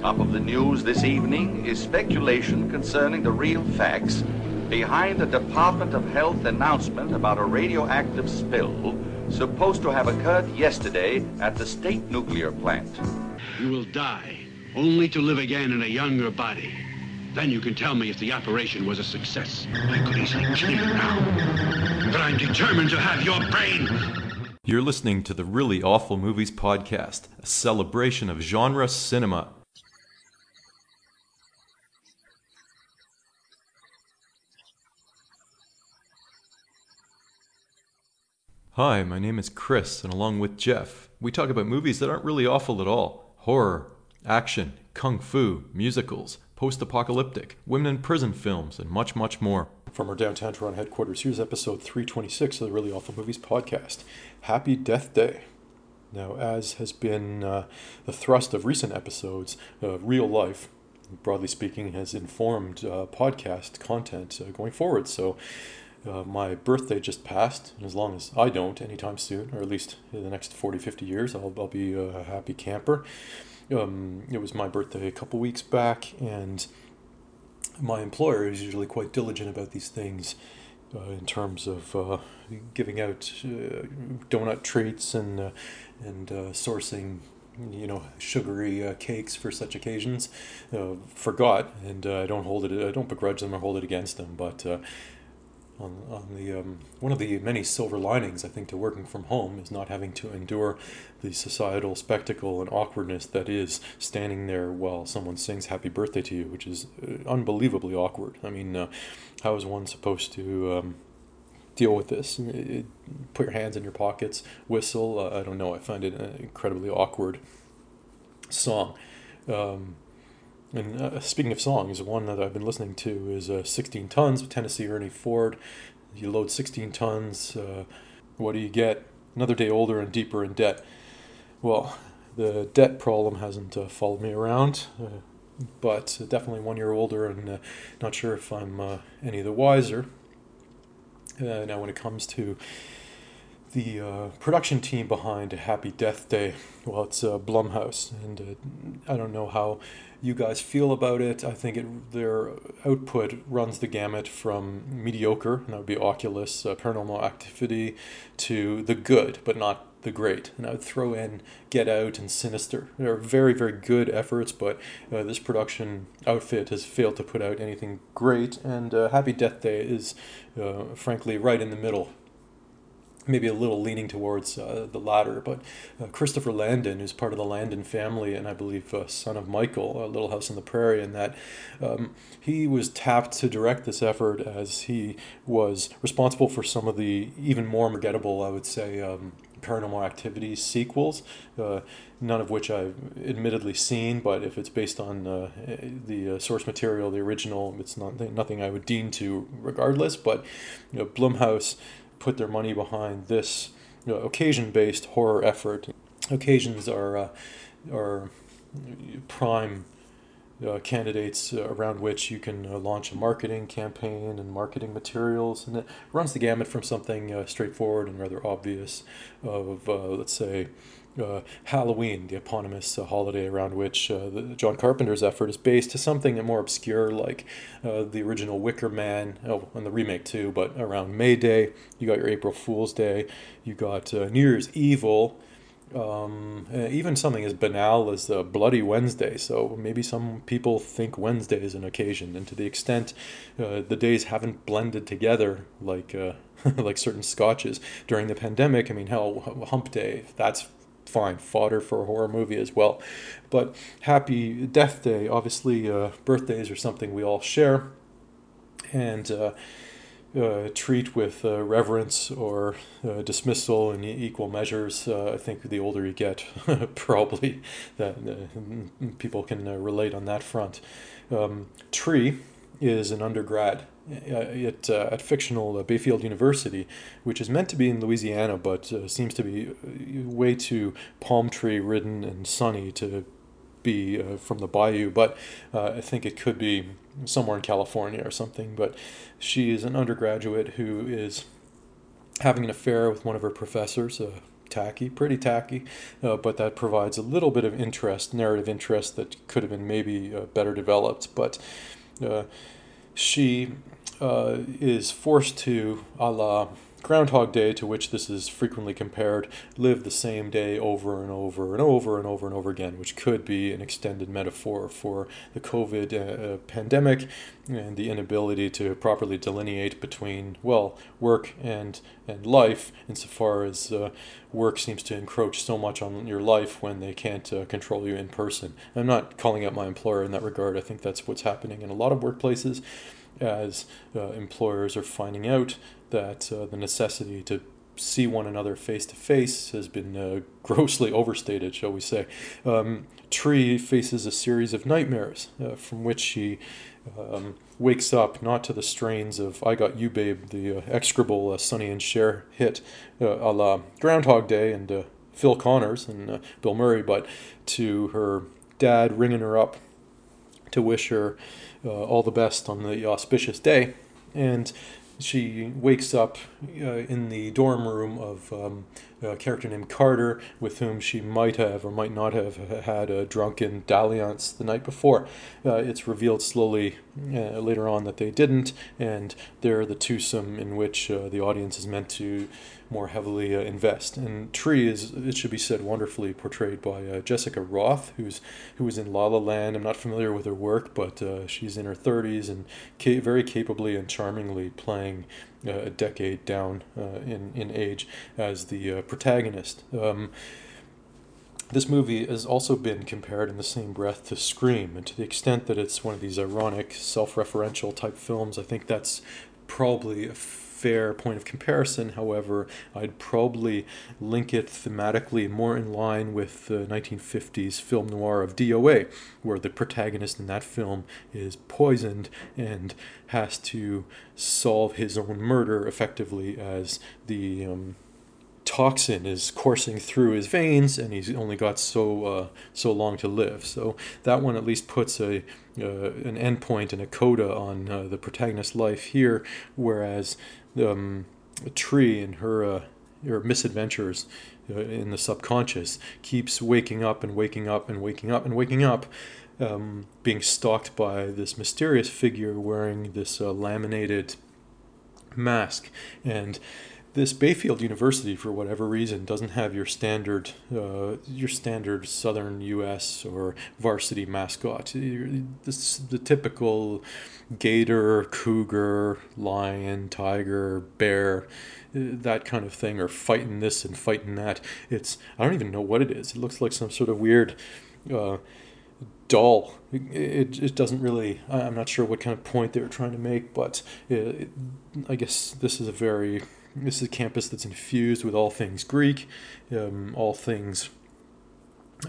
Top of the news this evening is speculation concerning the real facts behind the Department of Health announcement about a radioactive spill supposed to have occurred yesterday at the state nuclear plant. You will die, only to live again in a younger body. Then you can tell me if the operation was a success. I could easily kill you now. But I'm determined to have your brain. You're listening to the Really Awful Movies Podcast, a celebration of genre cinema. Hi, my name is Chris, and along with Jeff, we talk about movies that aren't really awful at all horror, action, kung fu, musicals, post apocalyptic, women in prison films, and much, much more. From our downtown Toronto headquarters, here's episode 326 of the Really Awful Movies podcast. Happy Death Day. Now, as has been uh, the thrust of recent episodes, uh, real life, broadly speaking, has informed uh, podcast content uh, going forward. So, uh, my birthday just passed, and as long as I don't anytime soon, or at least in the next 40, 50 years, I'll, I'll be a happy camper. Um, it was my birthday a couple weeks back, and my employer is usually quite diligent about these things uh, in terms of uh, giving out uh, donut treats and uh, and uh, sourcing you know sugary uh, cakes for such occasions. forgot, and I don't hold it. I don't begrudge them or hold it against them, but on, on the um, one of the many silver linings I think to working from home is not having to endure the societal spectacle and awkwardness that is standing there while someone sings happy birthday to you which is uh, unbelievably awkward. I mean uh, how is one supposed to um, deal with this? Put your hands in your pockets whistle uh, I don't know I find it an incredibly awkward song. Um, and uh, speaking of songs, one that I've been listening to is uh, 16 Tons with Tennessee Ernie Ford. You load 16 tons, uh, what do you get? Another day older and deeper in debt. Well, the debt problem hasn't uh, followed me around, uh, but definitely one year older and uh, not sure if I'm any the wiser. now, when it comes to the uh, production team behind Happy Death Day. Well, it's uh, Blumhouse, and uh, I don't know how you guys feel about it. I think it, their output runs the gamut from mediocre, and that would be Oculus, uh, Paranormal Activity, to the good, but not the great. And I would throw in Get Out and Sinister. They're very, very good efforts, but uh, this production outfit has failed to put out anything great, and uh, Happy Death Day is, frankly, right in the middle maybe a little leaning towards uh, the latter. But uh, Christopher Landon, who's part of the Landon family, and I believe uh, son of Michael, a Little House on the Prairie, and that um, he was tapped to direct this effort as he was responsible for some of the even more forgettable, I would say. Um, paranormal activity sequels uh, none of which i've admittedly seen but if it's based on uh, the uh, source material the original it's not nothing i would deem to regardless but you know blumhouse put their money behind this you know, occasion-based horror effort. Occasions are uh, are prime uh, candidates around which you can uh, launch a marketing campaign and marketing materials, and it runs the gamut from something uh, straightforward and rather obvious of uh, let's say uh, Halloween, the eponymous uh, holiday around which uh, the, John Carpenter's effort is based, to something more obscure like uh, the original Wicker Man, oh, and the remake too, but around May Day, you got your April Fool's Day, you got uh, New Year's Evil, um, even something as banal as the Bloody Wednesday. So maybe some people think Wednesday is an occasion, and to the extent uh, the days haven't blended together like like certain scotches during the pandemic. I mean, hell, Hump Day. That's fine fodder for a horror movie as well. But Happy Death Day, obviously, uh, birthdays are something we all share and uh, uh, treat with uh, reverence or uh, dismissal in equal measures. Uh, I think the older you get, probably that people can relate on that front. Um, Tree is an undergrad at, uh, at fictional uh, Bayfield University, which is meant to be in Louisiana, but uh, seems to be uh, way too palm tree ridden and sunny to be uh, from the bayou. But I think it could be somewhere in California or something. But she is an undergraduate who is having an affair with one of her professors, tacky, pretty tacky, uh, but that provides a little bit of interest, narrative interest that could have been maybe uh, better developed. But uh, she uh, is forced to, a la Groundhog Day, to which this is frequently compared, live the same day over and over and over and over and over again, which could be an extended metaphor for the COVID uh, pandemic and the inability to properly delineate between, well, work and, and life, insofar as uh, work seems to encroach so much on your life when they can't uh, control you in person. I'm not calling out my employer in that regard. I think that's what's happening in a lot of workplaces as uh, employers are finding out that uh, the necessity to see one another face to face has been uh, grossly overstated, shall we say. Um, Tree faces a series of nightmares uh, from which she um, wakes up not to the strains of I Got You Babe, the uh, execrable uh, Sonny and Cher hit a la Groundhog Day and Phil Connors and Bill Murray, but to her dad ringing her up to wish her all the best on the auspicious day. And she wakes up uh, in the dorm room of um, a character named Carter, with whom she might have or might not have had a drunken dalliance the night before. Uh, it's revealed slowly uh, later on that they didn't, and they're the twosome in which uh, the audience is meant to more heavily uh, invest. And Tree is, it should be said, wonderfully portrayed by uh, Jessica Rothe, who's who was in La La Land. I'm not familiar with her work, but uh, she's in her 30s and ca- very capably and charmingly playing uh, a decade down uh, in in age as the uh, protagonist. Um, this movie has also been compared in the same breath to Scream, and to the extent that it's one of these ironic, self referential type films, I think that's probably a fair point of comparison. However, I'd probably link it thematically more in line with the 1950s film noir of DOA, where the protagonist in that film is poisoned and has to solve his own murder effectively as the um, toxin is coursing through his veins, and he's only got so uh, so long to live. So that one at least puts a uh, an endpoint and a coda on uh, the protagonist's life here, whereas um, Tree and her uh, her misadventures uh, in the subconscious keeps waking up and waking up and waking up and waking up. Um, being stalked by this mysterious figure wearing this uh, laminated mask and this Bayfield University, for whatever reason, doesn't have your standard uh, your standard Southern U.S. or varsity mascot. This the typical gator, cougar, lion, tiger, bear, that kind of thing, or fighting this and fighting that. It's I don't even know what it is. It looks like some sort of weird. Uh, dull. It, it doesn't really. I'm not sure what kind of point they were trying to make, but it, I guess this is a very this is a campus that's infused with all things Greek, um, all things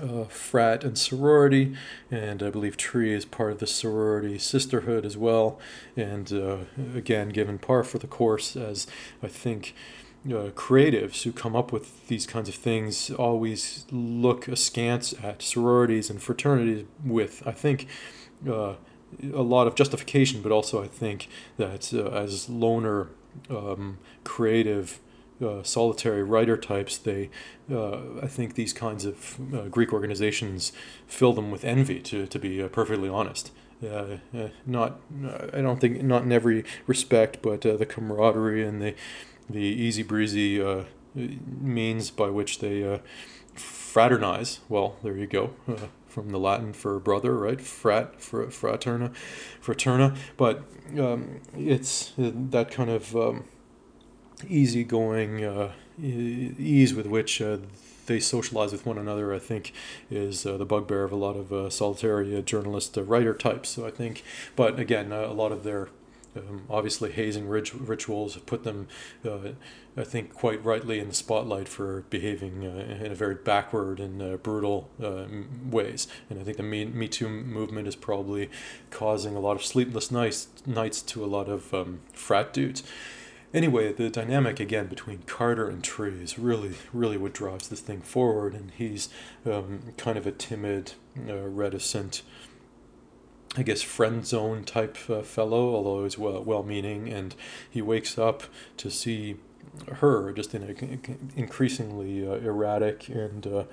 uh, frat and sorority, and I believe Tree is part of the sorority sisterhood as well. And uh, again, given par for the course, as I think uh, creatives who come up with these kinds of things always look askance at sororities and fraternities with, I think, uh, a lot of justification, but also I think that uh, as loner um, creative, uh, solitary writer types, they, uh, I think these kinds of uh, Greek organizations fill them with envy. To to be uh, perfectly honest, uh, uh, not I don't think not in every respect, but the camaraderie and the the easy breezy means by which they fraternize. Well, there you go from the Latin for brother, right? Frat, fr- fraterna, fraterna. But um, it's uh, that kind of um, easygoing uh, ease with which uh, they socialize with one another. I think is uh, the bugbear of a lot of uh, solitary uh, journalist writer types. So I think, but again, a lot of their um, obviously, hazing rit- rituals have put them, uh, I think, quite rightly in the spotlight for behaving uh, in a very backward and uh, brutal uh, ways. And I think the Me, Me Too movement is probably causing a lot of sleepless nights, nights to a lot of um, frat dudes. Anyway, the dynamic again between Carter and Tree is really, really what drives this thing forward. And he's um, kind of a timid, uh, reticent, I guess friend zone type uh, fellow, although he's well well meaning, and he wakes up to see her just in an increasingly uh, erratic and uh,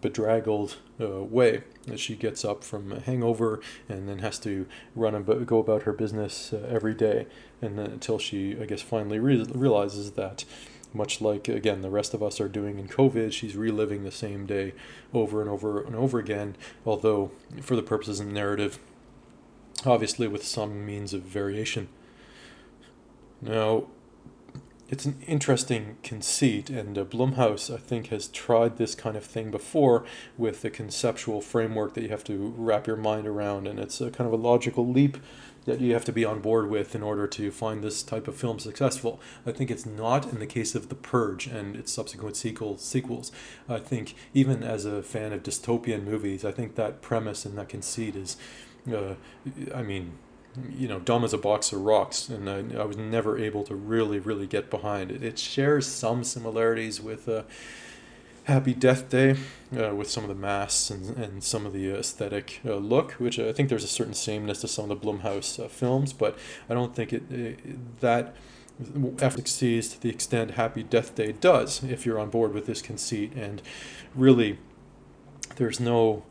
bedraggled uh, way. As she gets up from a hangover and then has to run and go about her business uh, every day. And then until she i guess finally re- realizes that much like again the rest of us are doing in covid she's reliving the same day over and over and over again. Although for the purposes of the narrative obviously with some means of variation now it's an interesting conceit, and uh, Blumhouse, I think, has tried this kind of thing before with the conceptual framework that you have to wrap your mind around, and it's a kind of a logical leap that you have to be on board with in order to find this type of film successful. I think it's not in the case of The Purge and its subsequent sequels. Sequels, I think even as a fan of dystopian movies, I think that premise and that conceit is, uh, I mean, you know, dumb as a box of rocks, and I, I, was never able to really, really get behind it. It shares some similarities with uh, Happy Death Day, uh, with some of the masks and, and some of the aesthetic uh, look, which I think there's a certain sameness to some of the Blumhouse uh, films, but I don't think it, it that succeeds to the extent Happy Death Day does, if you're on board with this conceit, and really, there's no.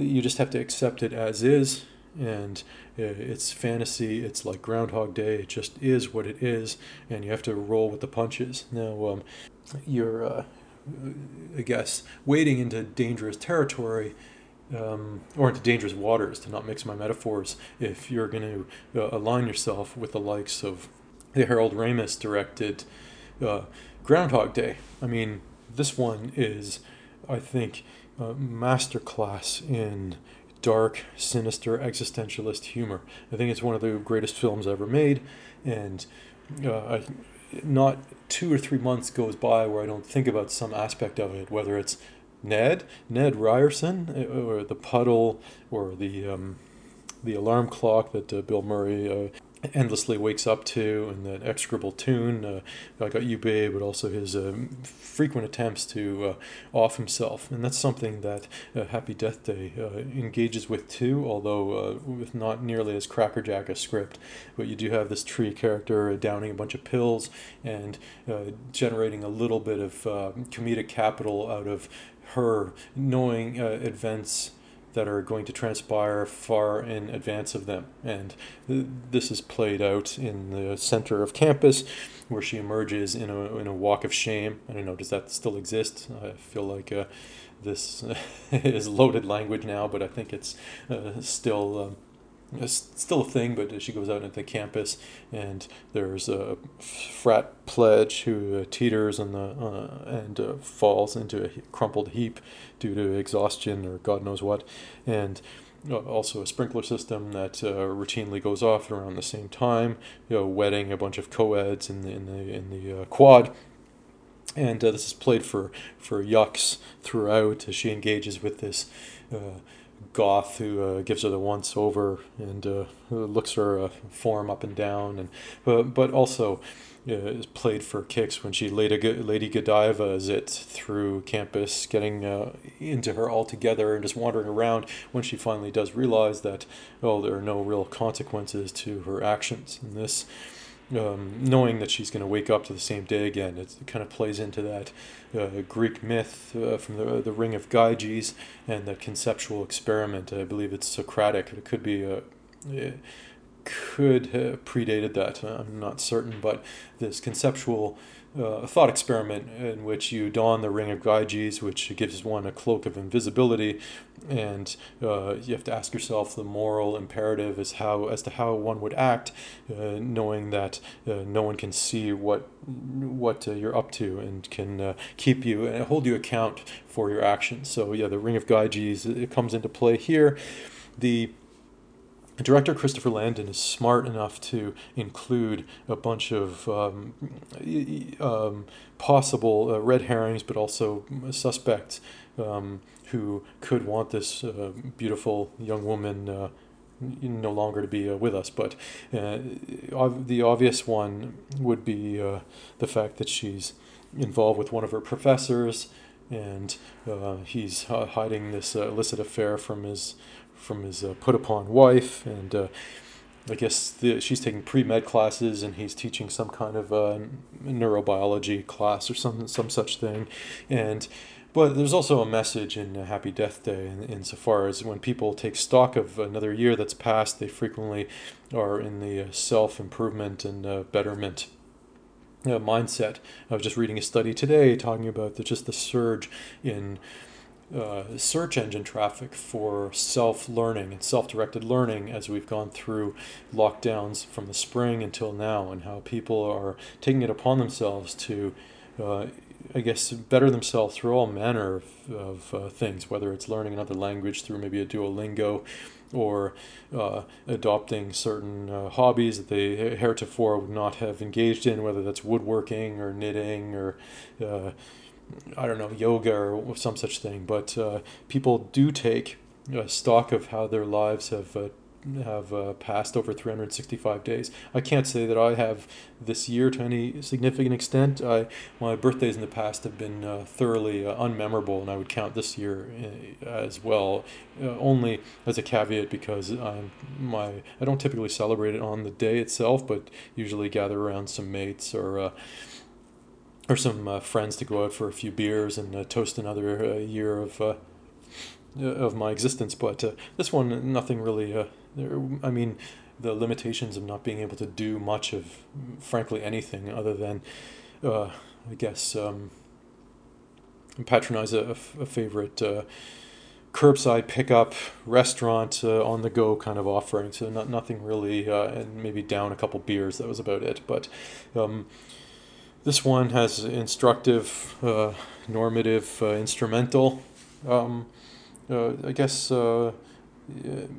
You just have to accept it as is and uh, it's fantasy. It's like Groundhog Day. It just is what it is, and you have to roll with the punches. Now, um, you're, uh, I guess, wading into dangerous territory. Um, or into dangerous waters, to not mix my metaphors, if you're going to uh, align yourself with the likes of the Harold Ramis directed uh, Groundhog Day. I mean, this one is, I think, a masterclass in dark, sinister, existentialist humor. I think it's one of the greatest films ever made, and uh, I, not two or three months goes by where I don't think about some aspect of it, whether it's Ned, Ned Ryerson, uh, or the puddle, or the um, the alarm clock that uh, Bill Murray uh, endlessly wakes up to and that execrable tune uh, I got you babe but also his um, frequent attempts to uh, off himself. And that's something that uh, Happy Death Day uh, engages with too although uh, with not nearly as crackerjack a script. But you do have this tree character downing a bunch of pills and uh, generating a little bit of comedic capital out of her knowing events that are going to transpire far in advance of them. And th- this is played out in the center of campus where she emerges in a, in a walk of shame. I don't know, does that still exist? I feel like uh, this is loaded language now, but I think it's uh, still. Um, it's still a thing, but she goes out into the campus, and there's a frat pledge who uh, teeters on the uh, and uh, falls into a crumpled heap due to exhaustion or God knows what, and uh, also a sprinkler system that uh, routinely goes off around the same time, you know, wetting a bunch of co-eds in the in the in the uh, quad. And this is played for for yucks throughout as she engages with this goth who uh, gives her the once over and uh, looks her uh, form up and down and but but also uh, is played for kicks when she Lady Lady Godiva it through campus getting uh, into her altogether and just wandering around when she finally does realize that oh there are no real consequences to her actions and this um, knowing that she's going to wake up to the same day again. It kind of plays into that uh, Greek myth uh, from the, the Ring of Gyges and that conceptual experiment. I believe it's Socratic. It could be a. Could have predated that. I'm not certain, but this conceptual uh, thought experiment in which you don the ring of Gyges, which gives one a cloak of invisibility, and uh, you have to ask yourself the moral imperative as how as to how one would act, uh, knowing that uh, no one can see what what uh, you're up to and can uh, keep you and hold you account for your actions. So yeah, the ring of Gyges it comes into play here. The director Christopher Landon is smart enough to include a bunch of um, um, possible uh, red herrings, but also suspects um, who could want this uh, beautiful young woman uh, no longer to be uh, with us. But uh, the obvious one would be uh, the fact that she's involved with one of her professors. And he's hiding this illicit affair from his from his uh, put upon wife, and uh, I guess the, she's taking pre med classes and he's teaching some kind of uh, neurobiology class or some some such thing, and but there's also a message in Happy Death Day in, insofar as when people take stock of another year that's passed, they frequently are in the self improvement and uh, betterment uh, mindset. I was just reading a study today talking about the, just the surge in uh, search engine traffic for self learning and self directed learning as we've gone through lockdowns from the spring until now, and how people are taking it upon themselves to. Uh, I guess better themselves through all manner of, of uh, things, whether it's learning another language through maybe a Duolingo, or uh, adopting certain uh, hobbies that they heretofore would not have engaged in, whether that's woodworking or knitting or uh, I don't know, yoga or some such thing. But uh, people do take stock of how their lives have uh, have uh, passed over 365 days. I can't say that I have this year to any significant extent. I, my birthdays in the past have been uh, thoroughly uh, unmemorable, and I would count this year uh, as well, uh, only as a caveat because I'm my I don't typically celebrate it on the day itself, but usually gather around some mates or uh, or some uh, friends to go out for a few beers and uh, toast another uh, year of of my existence. But this one, nothing really. Uh, I mean, the limitations of not being able to do much of, frankly, anything other than, I guess, um, patronize a, a favorite curbside pickup restaurant uh, on the go kind of offering so not nothing really uh, and maybe down a couple beers that was about it but um, this one has instructive, uh, normative, uh, instrumental, um, uh, I guess, uh,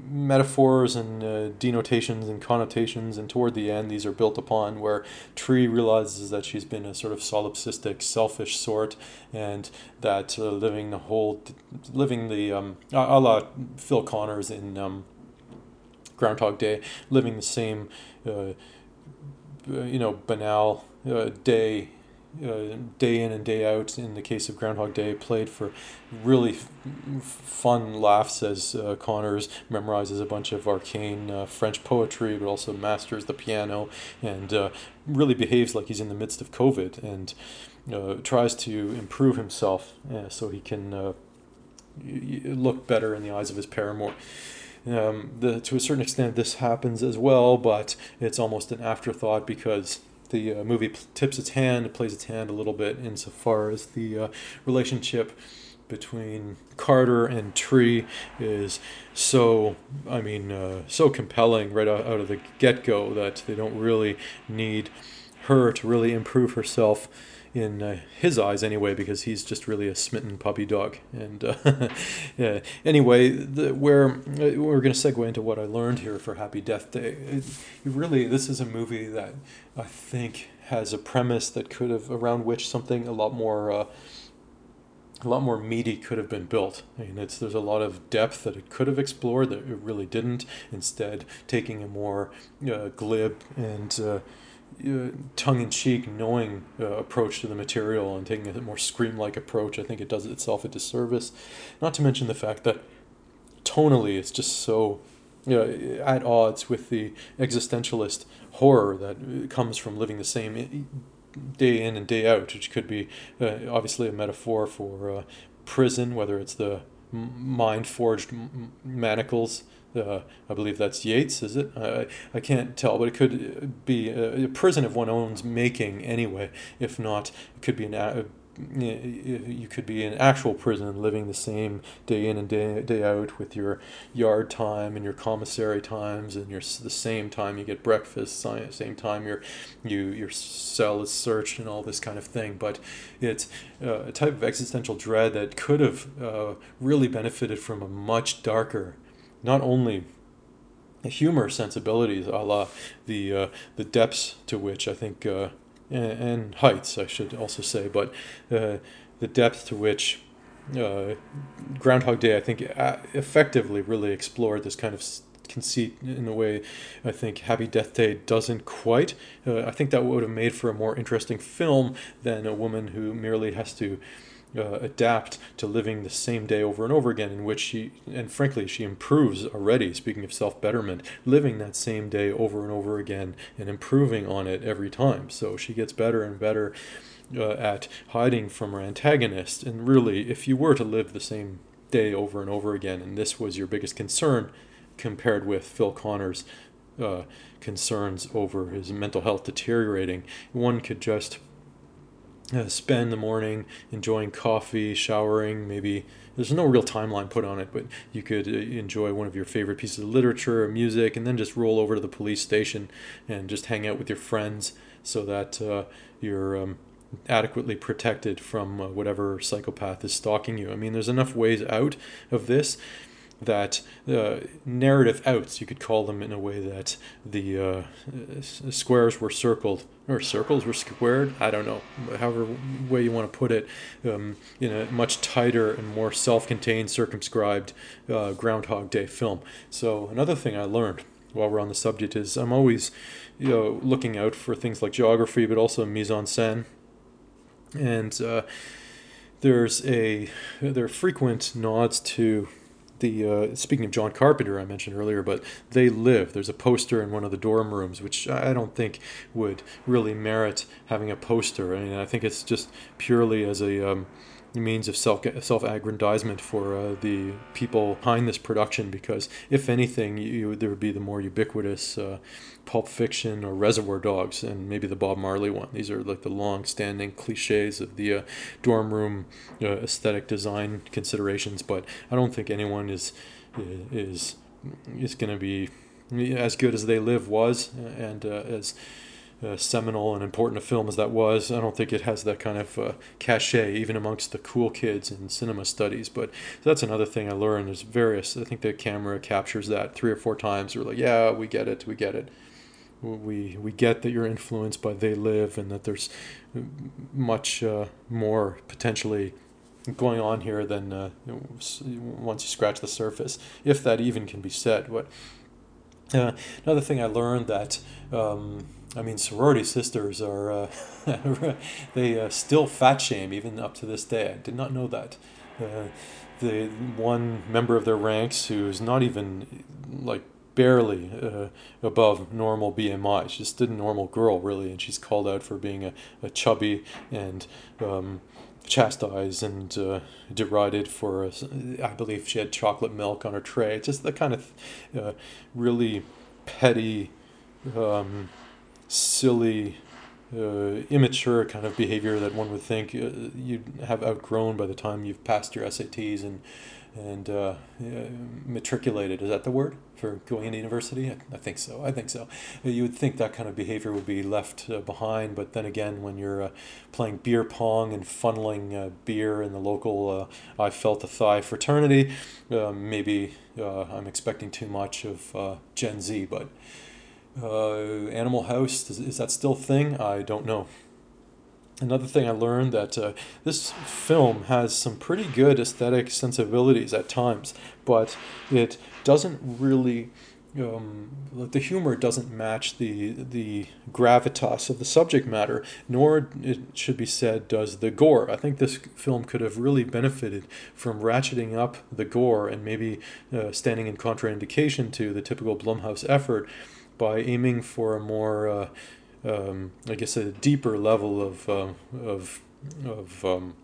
metaphors and uh, denotations and connotations. And toward the end, these are built upon where Tree realizes that she's been a sort of solipsistic, selfish sort, and that uh, living the whole, living the, um, a la Phil Connors in um, Groundhog Day, living the same, you know, banal uh, day uh, day in and day out in the case of Groundhog Day played for really f- fun laughs as uh, Connors memorizes a bunch of arcane uh, French poetry but also masters the piano and uh, really behaves like he's in the midst of COVID and uh, tries to improve himself uh, so he can look better in the eyes of his paramour. Um, the, to a certain extent, this happens as well, but it's almost an afterthought because the uh, movie tips its hand, plays its hand a little bit insofar as the uh, relationship between Carter and Tree is so, I mean, uh, so compelling right out, out of the get go that they don't really need her to really improve herself in uh, his eyes anyway, because he's just really a smitten puppy dog. And uh, yeah. anyway, the, where uh, we're going to segue into what I learned here for Happy Death Day. It, really, this is a movie that I think has a premise that could have around which something a lot more. Uh, a lot more meaty could have been built. I mean, it's there's a lot of depth that it could have explored that it really didn't. Instead, taking a more uh, glib and uh, uh, tongue-in-cheek, knowing uh, approach to the material and taking a more scream-like approach, I think it does itself a disservice. Not to mention the fact that tonally it's just so you know, at odds with the existentialist horror that comes from living the same day in and day out, which could be uh, obviously a metaphor for uh, prison, whether it's the mind forged manacles uh, I believe that's Yeats, is it? I, I can't tell, but it could be a, a prison of one's own making anyway. If not, it could be an a, you could be in actual prison living the same day in and day, day out with your yard time and your commissary times and your the same time you get breakfast same time your you your cell is searched and all this kind of thing but it's uh, a type of existential dread that could have uh, really benefited from a much darker not only humor sensibilities, a la the uh, the depths to which I think, uh, and, and, heights I should also say, but uh, the depth to which uh, Groundhog Day I think effectively really explored this kind of conceit in a way I think Happy Death Day doesn't quite. Uh, I think that would have made for a more interesting film than a woman who merely has to uh, adapt to living the same day over and over again, in which she, and frankly, she improves already. Speaking of self betterment, living that same day over and over again and improving on it every time. So she gets better and better uh, at hiding from her antagonist. And really, if you were to live the same day over and over again, and this was your biggest concern compared with Phil Connor's uh, concerns over his mental health deteriorating, one could just uh, spend the morning enjoying coffee, showering, maybe. There's no real timeline put on it, but you could uh, enjoy one of your favorite pieces of literature or music and then just roll over to the police station and just hang out with your friends so that uh, you're um, adequately protected from uh, whatever psychopath is stalking you. I mean, there's enough ways out of this that uh, narrative outs, you could call them in a way that the uh, squares were circled or circles were squared. I don't know, however way you want to put it, um, in a much tighter and more self-contained, circumscribed uh, Groundhog Day film. So another thing I learned while we're on the subject is I'm always, you know, looking out for things like geography, but also mise en scène, and uh, there's a there are frequent nods to the uh, speaking of John Carpenter, I mentioned earlier, but they live. There's a poster in one of the dorm rooms, which I don't think would really merit having a poster. I mean, I think it's just purely as a um, means of self self aggrandizement for uh, the people behind this production because if anything you, there would be the more ubiquitous uh, Pulp Fiction or Reservoir Dogs and maybe the Bob Marley one. These are like the long standing cliches of the uh, dorm room uh, aesthetic design considerations, but I don't think anyone is is is going to be as good as They Live was and uh, as uh, seminal and important a film as that was, I don't think it has that kind of uh, cachet even amongst the cool kids in cinema studies. But that's another thing I learned. There's various. I think the camera captures that three or four times. We're like, yeah, we get it, we get it. We we get that you're influenced by They Live and that there's much uh, more potentially going on here than uh, once you scratch the surface, if that even can be said. But uh, another thing I learned that. Um, I mean, sorority sisters are, uh, they uh, still fat shame even up to this day. I did not know that. Uh, the one member of their ranks who's not even like barely uh, above normal BMI. She's just a normal girl, really, and she's called out for being a, a chubby and um, chastised and uh, derided for, uh, I believe she had chocolate milk on her tray. Just the kind of uh, really petty. Um, silly, uh, immature kind of behavior that one would think uh, you'd have outgrown by the time you've passed your SATs and and uh, matriculated. Is that the word for going into university? I, I, think so. I think so. You would think that kind of behavior would be left uh, behind, but then again, when you're uh, playing beer pong and funneling uh, beer in the local I Felt the Thigh fraternity, maybe I'm expecting too much of Gen Z, but uh, Animal House, is, is, that still thing? I don't know. Another thing I learned that uh, this film has some pretty good aesthetic sensibilities at times, but it doesn't really. Um, the humor doesn't match the the gravitas of the subject matter, nor it should be said does the gore. I think this film could have really benefited from ratcheting up the gore and maybe uh, standing in contraindication to the typical Blumhouse effort by aiming for a more, uh, um, I guess, a deeper level of uh, of of um,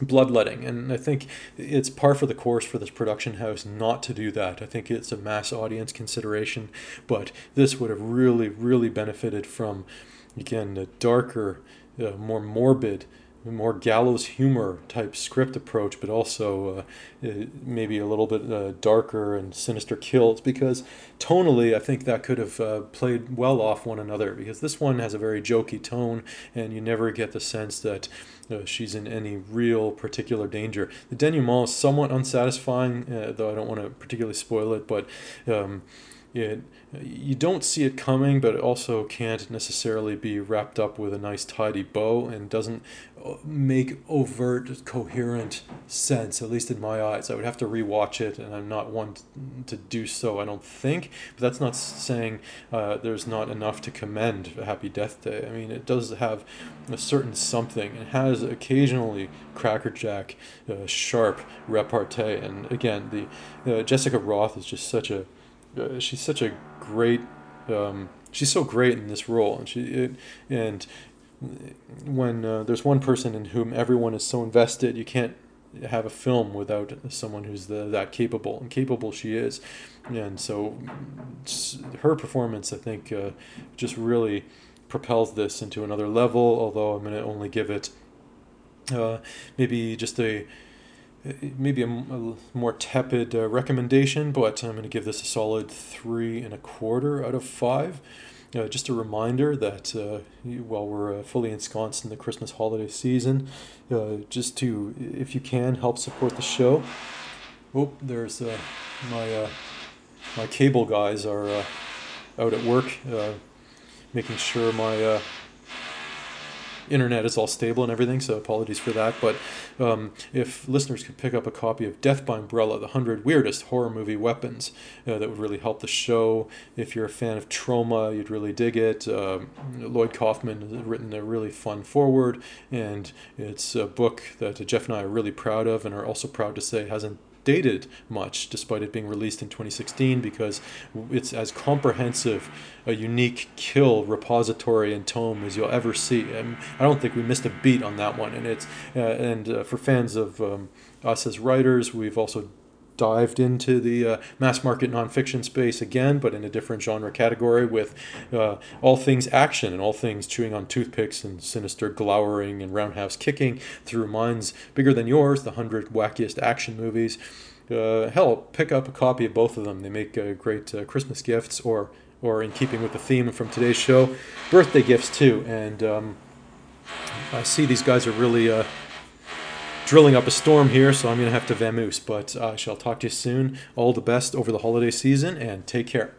bloodletting. And I think it's par for the course for this production house not to do that. I think it's a mass audience consideration, but this would have really, really benefited from, again, a darker, uh, more morbid more gallows humor type script approach, but also uh, maybe a little bit uh, darker and sinister kills because tonally I think that could have uh, played well off one another because this one has a very jokey tone and you never get the sense that uh, she's in any real particular danger. The denouement is somewhat unsatisfying, uh, though I don't want to particularly spoil it, but. Um, it you don't see it coming, but it also can't necessarily be wrapped up with a nice tidy bow and doesn't uh, make overt, coherent sense, at least in my eyes. I would have to rewatch it, and I'm not one to do so, I don't think. But that's not saying uh, there's not enough to commend Happy Death Day. I mean, it does have a certain something. It has occasionally crackerjack, uh, sharp repartee, and again, the uh, Jessica Rothe is just such a uh, she's such a great. Um, she's so great in this role, and she it, and when uh, there's one person in whom everyone is so invested, you can't have a film without someone who's the, that capable and capable she is, and so her performance, I think, uh, just really propels this into another level. Although I'm going to only give it uh, maybe just a maybe a, a more tepid uh, recommendation, but I'm going to give this a solid three and a quarter out of five. Uh, just a reminder that uh, while we're uh, fully ensconced in the Christmas holiday season, uh, just to, if you can, help support the show. Oh, there's uh, my my cable guys are out at work, making sure my internet is all stable and everything, so apologies for that. But um, if listeners could pick up a copy of Death by Umbrella, the 100 Weirdest Horror Movie Weapons, uh, that would really help the show. If you're a fan of Troma, you'd really dig it. Uh, Lloyd Kaufman has written a really fun foreword, and it's a book that Jeff and I are really proud of and are also proud to say hasn't dated much, despite it being released in 2016, because it's as comprehensive a unique kill repository and tome as you'll ever see. And I don't think we missed a beat on that one. And it's uh, and uh, for fans of um, us as writers, we've also dived into the uh, mass market nonfiction space again, but in a different genre category with uh, all things action and all things chewing on toothpicks and sinister glowering and roundhouse kicking through minds bigger than yours, the hundred wackiest action movies. Uh, hell, pick up a copy of both of them. They make uh, great uh, Christmas gifts, or or in keeping with the theme from today's show, birthday gifts too. And um, I see these guys are really uh, drilling up a storm here, so I'm going to have to vamoose. But I shall talk to you soon. All the best over the holiday season, and take care.